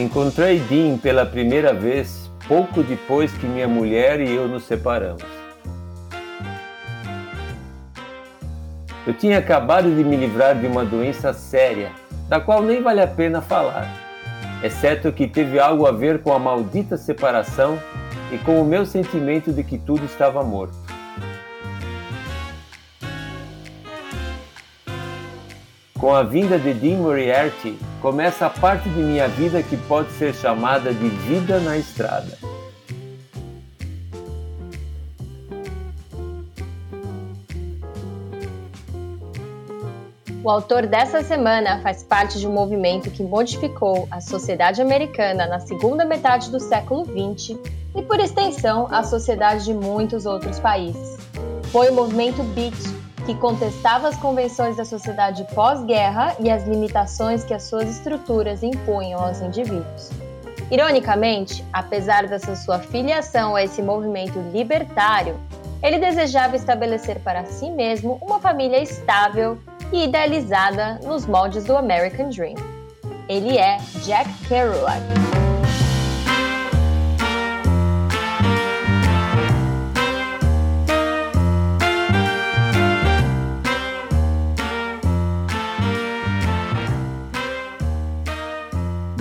Encontrei Dean pela primeira vez pouco depois que minha mulher e eu nos separamos. Eu tinha acabado de me livrar de uma doença séria, da qual nem vale a pena falar, exceto que teve algo a ver com a maldita separação e com o meu sentimento de que tudo estava morto. Com a vinda de Dean Moriarty, começa a parte de minha vida que pode ser chamada de vida na estrada. O autor dessa semana faz parte de um movimento que modificou a sociedade americana na segunda metade do século XX e, por extensão, a sociedade de muitos outros países. Foi o movimento Beat, que contestava as convenções da sociedade pós-guerra e as limitações que as suas estruturas impunham aos indivíduos. Ironicamente, apesar dessa sua filiação a esse movimento libertário, ele desejava estabelecer para si mesmo uma família estável e idealizada nos moldes do American Dream. Ele é Jack Kerouac.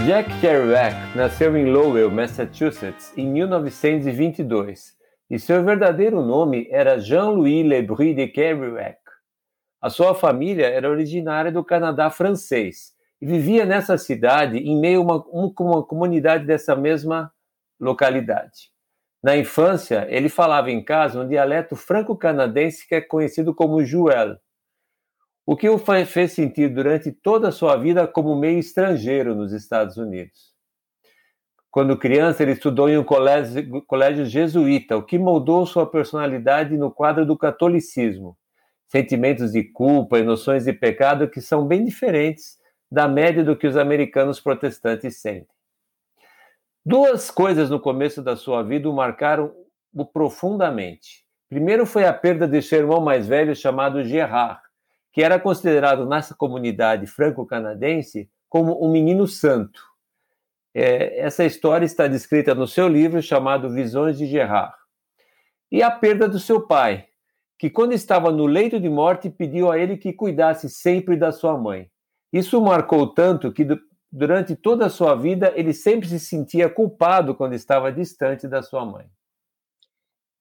Jack Kerouac nasceu em Lowell, Massachusetts, em 1922, e seu verdadeiro nome era Jean-Louis Lebris de Kerouac. A sua família era originária do Canadá francês e vivia nessa cidade em meio a uma, uma comunidade dessa mesma localidade. Na infância, ele falava em casa um dialeto franco-canadense que é conhecido como Juel, o que o fez sentir durante toda a sua vida como meio estrangeiro nos Estados Unidos. Quando criança, ele estudou em um colégio, colégio jesuíta, o que moldou sua personalidade no quadro do catolicismo. Sentimentos de culpa e noções de pecado que são bem diferentes da média do que os americanos protestantes sentem. Duas coisas no começo da sua vida o marcaram profundamente. Primeiro foi a perda de seu irmão mais velho chamado Gerard, que era considerado nessa comunidade franco-canadense como um menino santo. É, essa história está descrita no seu livro chamado Visões de Gerard. E a perda do seu pai, que quando estava no leito de morte pediu a ele que cuidasse sempre da sua mãe. Isso marcou tanto que durante toda a sua vida ele sempre se sentia culpado quando estava distante da sua mãe.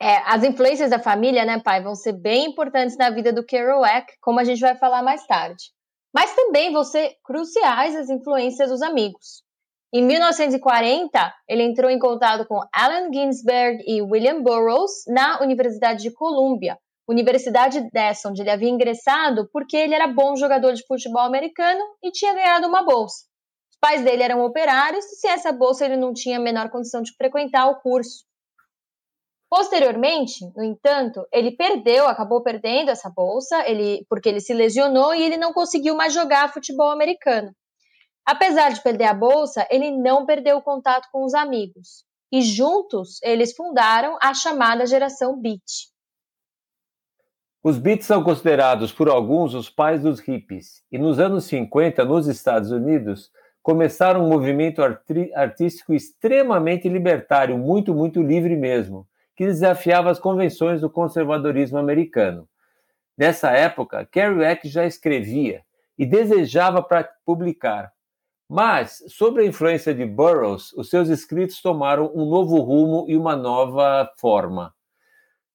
É, as influências da família, né, pai, vão ser bem importantes na vida do Kerouac, como a gente vai falar mais tarde. Mas também vão ser cruciais as influências dos amigos. Em 1940, ele entrou em contato com Allen Ginsberg e William Burroughs na Universidade de Columbia, universidade dessa onde ele havia ingressado porque ele era bom jogador de futebol americano e tinha ganhado uma bolsa. Os pais dele eram operários e sem essa bolsa ele não tinha a menor condição de frequentar o curso. Posteriormente, no entanto, ele perdeu, acabou perdendo essa bolsa, ele, porque ele se lesionou e ele não conseguiu mais jogar futebol americano. Apesar de perder a bolsa, ele não perdeu o contato com os amigos. E juntos, eles fundaram a chamada geração Beat. Os Beats são considerados por alguns os pais dos hippies, e nos anos 50, nos Estados Unidos, começaram um movimento artístico extremamente libertário, muito, muito livre mesmo que desafiava as convenções do conservadorismo americano. Nessa época, Kerouac já escrevia e desejava publicar. Mas, sob a influência de Burroughs, os seus escritos tomaram um novo rumo e uma nova forma.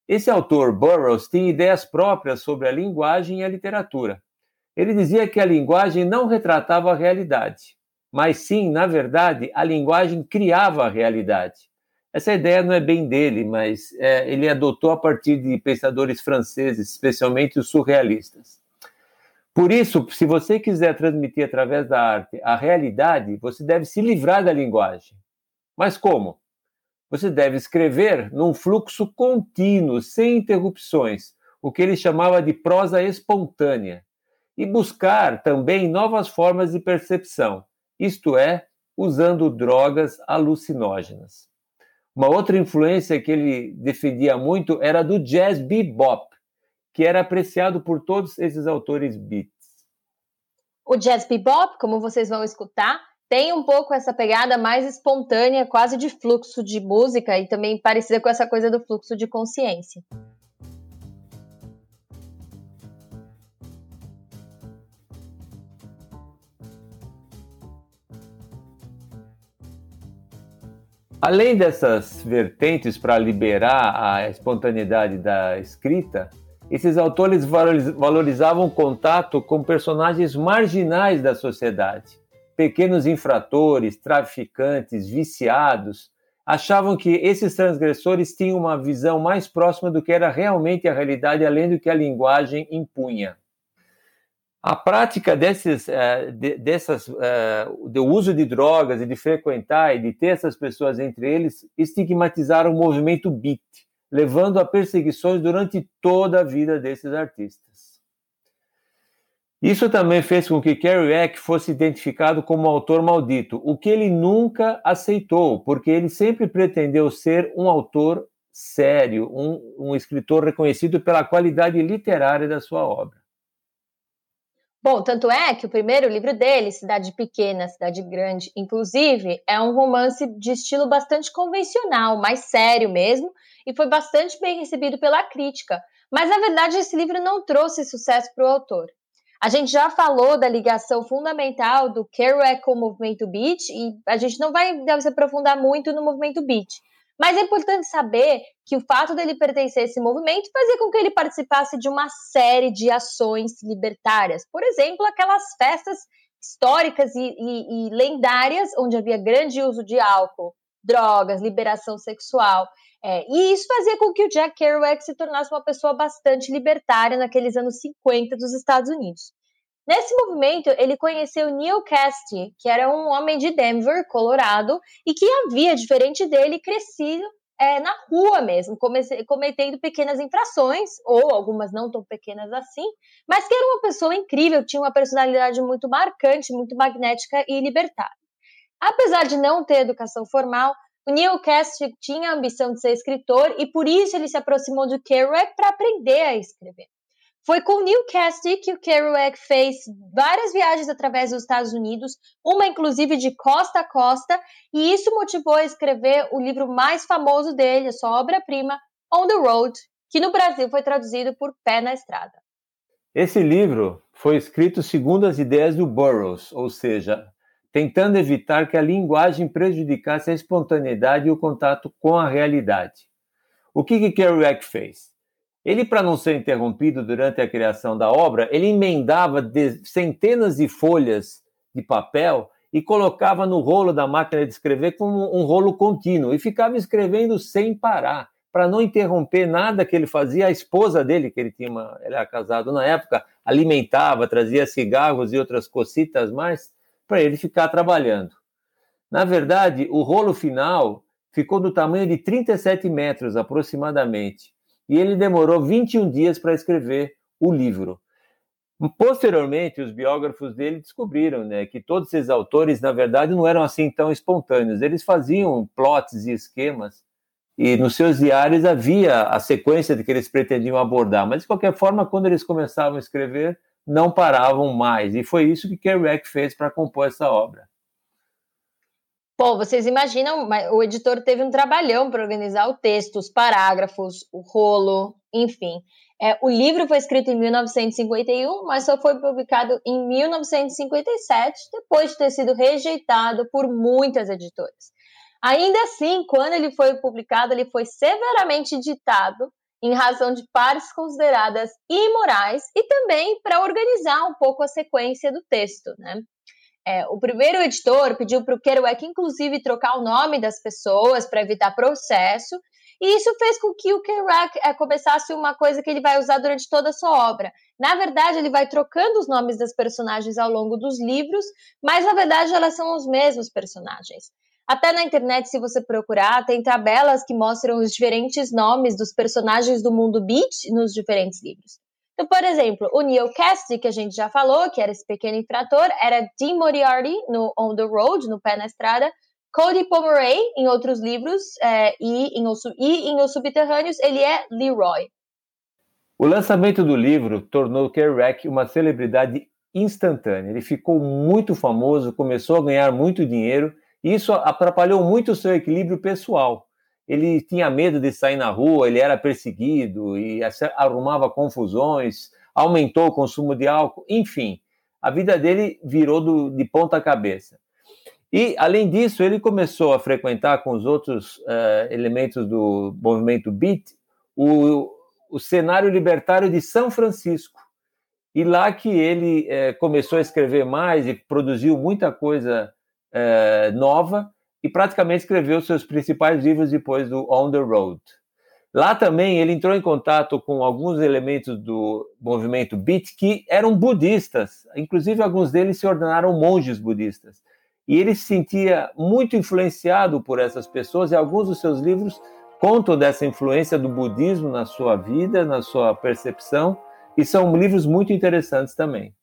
Esse autor, Burroughs, tinha ideias próprias sobre a linguagem e a literatura. Ele dizia que a linguagem não retratava a realidade, mas sim, na verdade, a linguagem criava a realidade. Essa ideia não é bem dele, mas é, ele adotou a partir de pensadores franceses, especialmente os surrealistas. Por isso, se você quiser transmitir através da arte a realidade, você deve se livrar da linguagem. Mas como? Você deve escrever num fluxo contínuo, sem interrupções, o que ele chamava de prosa espontânea, e buscar também novas formas de percepção, isto é, usando drogas alucinógenas. Uma outra influência que ele defendia muito era do jazz bebop, que era apreciado por todos esses autores beats. O jazz bebop, como vocês vão escutar, tem um pouco essa pegada mais espontânea, quase de fluxo de música e também parecida com essa coisa do fluxo de consciência. Além dessas vertentes para liberar a espontaneidade da escrita, esses autores valorizavam o contato com personagens marginais da sociedade. Pequenos infratores, traficantes, viciados, achavam que esses transgressores tinham uma visão mais próxima do que era realmente a realidade, além do que a linguagem impunha. A prática desses, de, dessas, uh, do uso de drogas e de frequentar e de ter essas pessoas entre eles estigmatizaram o movimento beat, levando a perseguições durante toda a vida desses artistas. Isso também fez com que Kerouac fosse identificado como autor maldito, o que ele nunca aceitou, porque ele sempre pretendeu ser um autor sério, um, um escritor reconhecido pela qualidade literária da sua obra. Bom, tanto é que o primeiro livro dele, Cidade Pequena, Cidade Grande, inclusive, é um romance de estilo bastante convencional, mais sério mesmo, e foi bastante bem recebido pela crítica. Mas, na verdade, esse livro não trouxe sucesso para o autor. A gente já falou da ligação fundamental do Kerouac com o movimento beat, e a gente não vai se aprofundar muito no movimento beat. Mas é importante saber que o fato dele pertencer a esse movimento fazia com que ele participasse de uma série de ações libertárias. Por exemplo, aquelas festas históricas e, e, e lendárias onde havia grande uso de álcool, drogas, liberação sexual. É, e isso fazia com que o Jack Kerouac se tornasse uma pessoa bastante libertária naqueles anos 50 dos Estados Unidos. Nesse movimento, ele conheceu Neil Casty, que era um homem de Denver, Colorado, e que havia, diferente dele, crescido é, na rua mesmo, cometendo pequenas infrações, ou algumas não tão pequenas assim, mas que era uma pessoa incrível, tinha uma personalidade muito marcante, muito magnética e libertária. Apesar de não ter educação formal, o Neil Casty tinha a ambição de ser escritor e por isso ele se aproximou de Kerouac para aprender a escrever. Foi com Cassidy que o Kerouac fez várias viagens através dos Estados Unidos, uma inclusive de costa a costa, e isso motivou a escrever o livro mais famoso dele, a sua obra-prima, On the Road, que no Brasil foi traduzido por Pé na Estrada. Esse livro foi escrito segundo as ideias do Burroughs, ou seja, tentando evitar que a linguagem prejudicasse a espontaneidade e o contato com a realidade. O que, que Kerouac fez? Ele, para não ser interrompido durante a criação da obra, ele emendava centenas de folhas de papel e colocava no rolo da máquina de escrever como um rolo contínuo e ficava escrevendo sem parar, para não interromper nada que ele fazia. A esposa dele, que ele tinha, uma, ele era casado na época, alimentava, trazia cigarros e outras cocitas mais para ele ficar trabalhando. Na verdade, o rolo final ficou do tamanho de 37 metros aproximadamente e ele demorou 21 dias para escrever o livro. Posteriormente, os biógrafos dele descobriram né, que todos esses autores, na verdade, não eram assim tão espontâneos. Eles faziam plots e esquemas, e nos seus diários havia a sequência de que eles pretendiam abordar. Mas, de qualquer forma, quando eles começavam a escrever, não paravam mais. E foi isso que Kerouac fez para compor essa obra. Bom, vocês imaginam, o editor teve um trabalhão para organizar o texto, os parágrafos, o rolo, enfim. É, o livro foi escrito em 1951, mas só foi publicado em 1957, depois de ter sido rejeitado por muitas editoras. Ainda assim, quando ele foi publicado, ele foi severamente editado em razão de partes consideradas imorais e também para organizar um pouco a sequência do texto, né? É, o primeiro editor pediu para o Kerouac, inclusive, trocar o nome das pessoas para evitar processo, e isso fez com que o Kerouac é, começasse uma coisa que ele vai usar durante toda a sua obra. Na verdade, ele vai trocando os nomes das personagens ao longo dos livros, mas na verdade elas são os mesmos personagens. Até na internet, se você procurar, tem tabelas que mostram os diferentes nomes dos personagens do mundo beat nos diferentes livros. Então, por exemplo, o Neil Cassidy, que a gente já falou, que era esse pequeno infrator, era Dean Moriarty no On the Road, no Pé na Estrada, Cody Pomeroy em outros livros é, e, em Os, e em Os Subterrâneos ele é Leroy. O lançamento do livro tornou Kerouac uma celebridade instantânea. Ele ficou muito famoso, começou a ganhar muito dinheiro, e isso atrapalhou muito o seu equilíbrio pessoal. Ele tinha medo de sair na rua, ele era perseguido e arrumava confusões, aumentou o consumo de álcool, enfim, a vida dele virou do, de ponta cabeça. E, além disso, ele começou a frequentar com os outros uh, elementos do movimento Beat o, o cenário libertário de São Francisco. E lá que ele uh, começou a escrever mais e produziu muita coisa uh, nova e praticamente escreveu seus principais livros depois do On the Road. Lá também ele entrou em contato com alguns elementos do movimento Beat que eram budistas, inclusive alguns deles se ordenaram monges budistas. E ele se sentia muito influenciado por essas pessoas e alguns dos seus livros contam dessa influência do budismo na sua vida, na sua percepção, e são livros muito interessantes também.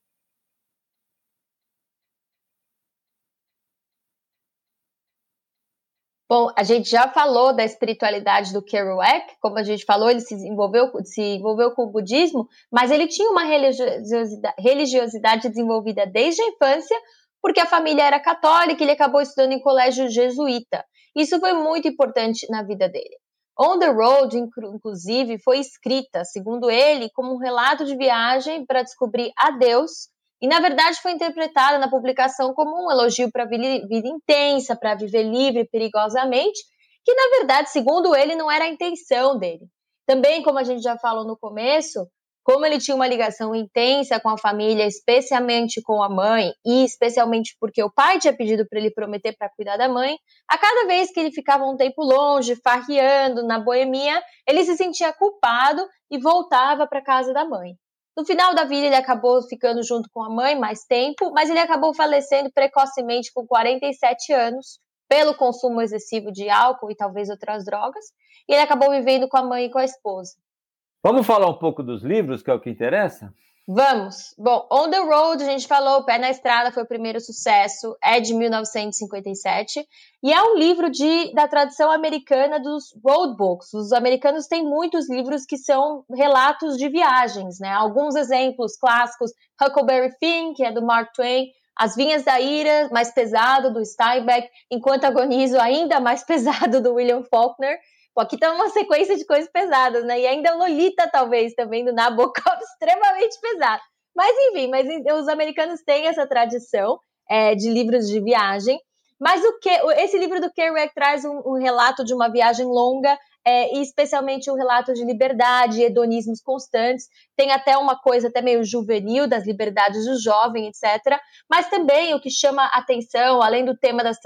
Bom, a gente já falou da espiritualidade do Kerouac, como a gente falou, ele se envolveu, se envolveu com o budismo, mas ele tinha uma religiosidade, religiosidade desenvolvida desde a infância, porque a família era católica e ele acabou estudando em colégio jesuíta. Isso foi muito importante na vida dele. On the Road, inclusive, foi escrita, segundo ele, como um relato de viagem para descobrir a Deus e, na verdade, foi interpretada na publicação como um elogio para a vida intensa, para viver livre perigosamente, que, na verdade, segundo ele, não era a intenção dele. Também, como a gente já falou no começo, como ele tinha uma ligação intensa com a família, especialmente com a mãe, e especialmente porque o pai tinha pedido para ele prometer para cuidar da mãe, a cada vez que ele ficava um tempo longe, farreando na boemia, ele se sentia culpado e voltava para casa da mãe. No final da vida, ele acabou ficando junto com a mãe mais tempo, mas ele acabou falecendo precocemente com 47 anos, pelo consumo excessivo de álcool e talvez outras drogas, e ele acabou vivendo com a mãe e com a esposa. Vamos falar um pouco dos livros, que é o que interessa? Vamos. Bom, On the Road, a gente falou, Pé na Estrada foi o primeiro sucesso, é de 1957, e é um livro de, da tradição americana dos road books. Os americanos têm muitos livros que são relatos de viagens, né? Alguns exemplos clássicos, Huckleberry Finn, que é do Mark Twain, As Vinhas da Ira, mais pesado, do Steinbeck, Enquanto Agonizo, ainda mais pesado, do William Faulkner, Pô, aqui tá uma sequência de coisas pesadas, né? E ainda Lolita, talvez, também do Nabokov, extremamente pesado. Mas enfim, mas os americanos têm essa tradição é, de livros de viagem. Mas o que esse livro do Kerouac traz um, um relato de uma viagem longa é, e especialmente um relato de liberdade, hedonismos constantes. Tem até uma coisa até meio juvenil das liberdades do jovem, etc. Mas também o que chama atenção, além do tema das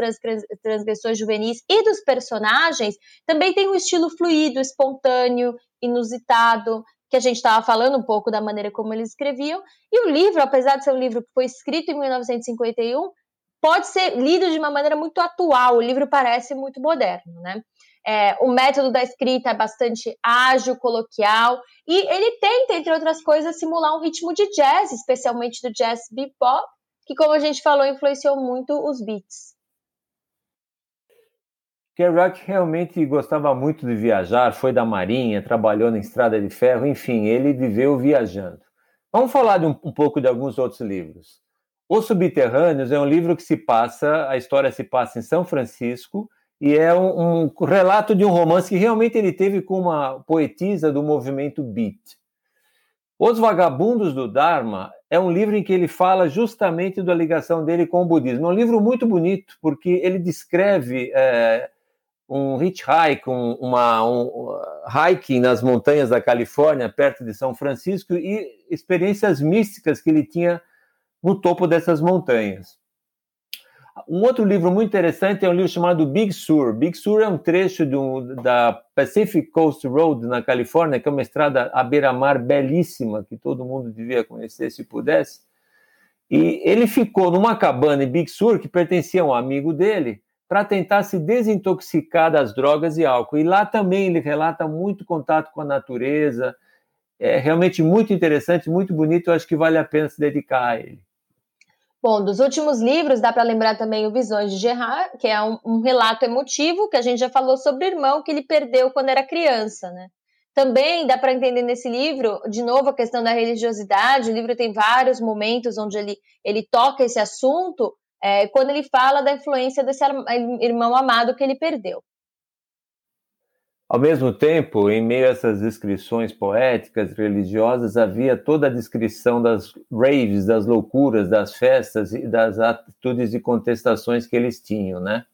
transgressões juvenis e dos personagens, também tem um estilo fluido, espontâneo, inusitado, que a gente estava falando um pouco da maneira como eles escreviam. E o livro, apesar de ser um livro que foi escrito em 1951, pode ser lido de uma maneira muito atual. O livro parece muito moderno, né? É, o método da escrita é bastante ágil, coloquial, e ele tenta, entre outras coisas, simular um ritmo de jazz, especialmente do jazz bebop, que, como a gente falou, influenciou muito os beats. Kerouac realmente gostava muito de viajar, foi da marinha, trabalhou na estrada de ferro, enfim, ele viveu viajando. Vamos falar de um, um pouco de alguns outros livros. Os Subterrâneos é um livro que se passa, a história se passa em São Francisco, e é um, um, relato de um romance que realmente ele teve com uma poetisa do movimento Beat. Os Vagabundos do Dharma é um livro em que ele fala justamente da ligação dele com o budismo. É um livro muito bonito, porque ele descreve é, um hitchhike, um, uma, um hiking nas montanhas da Califórnia, perto de São Francisco, e experiências místicas que ele tinha no topo dessas montanhas. Um outro livro muito interessante é um livro chamado Big Sur. Big Sur é um trecho do, da Pacific Coast Road na Califórnia, que é uma estrada à beira-mar belíssima, que todo mundo devia conhecer se pudesse. E ele ficou numa cabana em Big Sur, que pertencia a um amigo dele, para tentar se desintoxicar das drogas e álcool. E lá também ele relata muito contato com a natureza. É realmente muito interessante, muito bonito. Eu acho que vale a pena se dedicar a ele. Bom, dos últimos livros, dá para lembrar também o Visões de Gerard, que é um, um, relato emotivo, que a gente já falou sobre o irmão que ele perdeu quando era criança, né? Também dá para entender nesse livro, de novo, a questão da religiosidade. O livro tem vários momentos onde ele, ele toca esse assunto, é, quando ele fala da influência desse irmão amado que ele perdeu. Ao mesmo tempo, em meio a essas descrições poéticas, religiosas, havia toda a descrição das raves, das loucuras, das festas e das atitudes e contestações que eles tinham, né?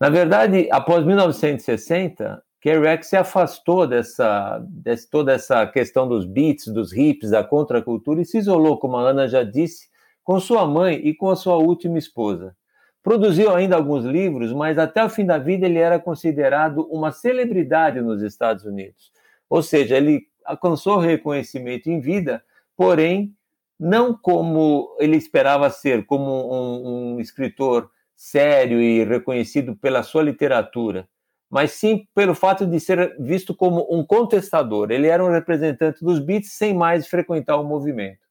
Na verdade, após 1960, Kerouac se afastou dessa, dessa, toda essa questão dos beats, dos hips, da contracultura e se isolou, como a Ana já disse, com sua mãe e com a sua última esposa. Produziu ainda alguns livros, mas até o fim da vida ele era considerado uma celebridade nos Estados Unidos. Ou seja, ele alcançou reconhecimento em vida, porém, não como ele esperava ser, como um, um escritor sério e reconhecido pela sua literatura, mas sim pelo fato de ser visto como um contestador. Ele era um representante dos beats sem mais frequentar o movimento.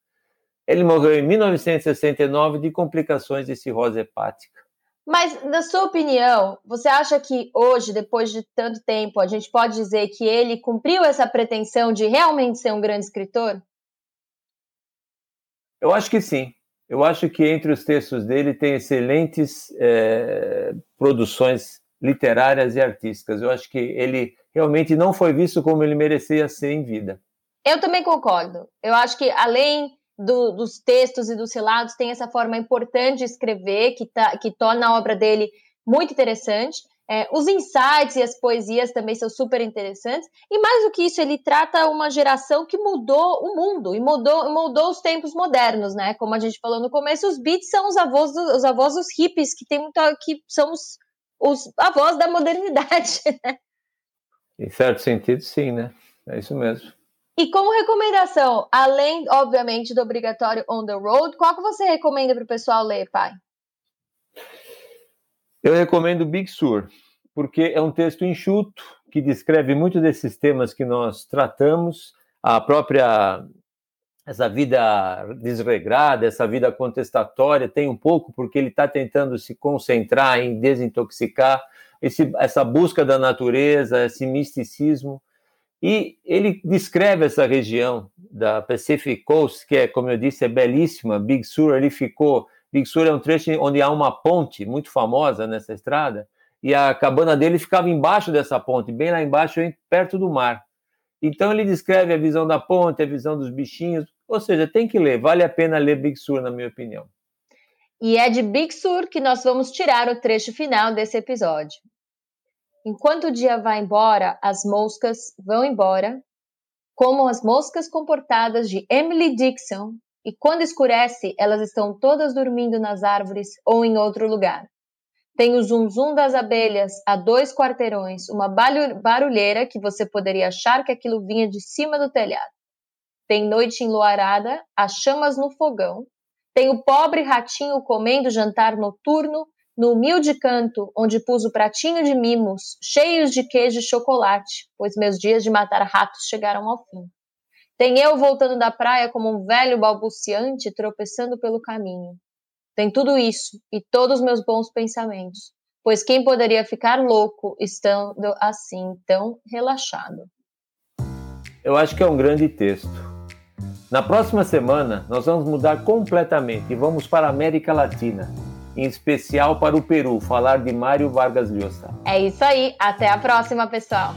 Ele morreu em 1969 de complicações de cirrose hepática. Mas, na sua opinião, você acha que hoje, depois de tanto tempo, a gente pode dizer que ele cumpriu essa pretensão de realmente ser um grande escritor? Eu acho que sim. Eu acho que entre os textos dele tem excelentes é, produções literárias e artísticas. Eu acho que ele realmente não foi visto como ele merecia ser em vida. Eu também concordo. Eu acho que além do, dos textos e dos relatos tem essa forma importante de escrever que, tá, que torna a obra dele muito interessante. É, os insights e as poesias também são super interessantes. E mais do que isso, ele trata uma geração que mudou o mundo e mudou, mudou os tempos modernos, né? Como a gente falou no começo, os beats são os avós, do, os avós dos hippies, que tem muito, que são os, os avós da modernidade, né? Em certo sentido, sim, né? É isso mesmo. E como recomendação, além, obviamente, do obrigatório On the Road, qual que você recomenda para o pessoal ler, pai? Eu recomendo Big Sur, porque é um texto enxuto, que descreve muito desses temas que nós tratamos, a própria essa vida desregrada, essa vida contestatória, tem um pouco porque ele está tentando se concentrar em desintoxicar esse, essa busca da natureza, esse misticismo. E ele descreve essa região da Pacific Coast, que é, como eu disse, é belíssima. Big Sur, ele ficou. Big Sur é um trecho onde há uma ponte muito famosa nessa estrada, e a cabana dele ficava embaixo dessa ponte, bem lá embaixo, perto do mar. Então ele descreve a visão da ponte, a visão dos bichinhos, ou seja, tem que ler, vale a pena ler Big Sur, na minha opinião. E é de Big Sur que nós vamos tirar o trecho final desse episódio. Enquanto o dia vai embora, as moscas vão embora, como as moscas comportadas de Emily Dixon, e quando escurece, elas estão todas dormindo nas árvores ou em outro lugar. Tem o zum zum das abelhas a dois quarteirões, uma barulheira que você poderia achar que aquilo vinha de cima do telhado. Tem noite enluarada, as chamas no fogão. Tem o pobre ratinho comendo jantar noturno no humilde canto onde pus o pratinho de mimos, cheios de queijo e chocolate, pois meus dias de matar ratos chegaram ao fim. Tem eu voltando da praia como um velho balbuciante tropeçando pelo caminho. Tem tudo isso e todos meus bons pensamentos, pois quem poderia ficar louco estando assim tão relaxado? Eu acho que é um grande texto. Na próxima semana, nós vamos mudar completamente e vamos para a América Latina em especial para o Peru, falar de Mário Vargas Llosa. É isso aí, até a próxima, pessoal!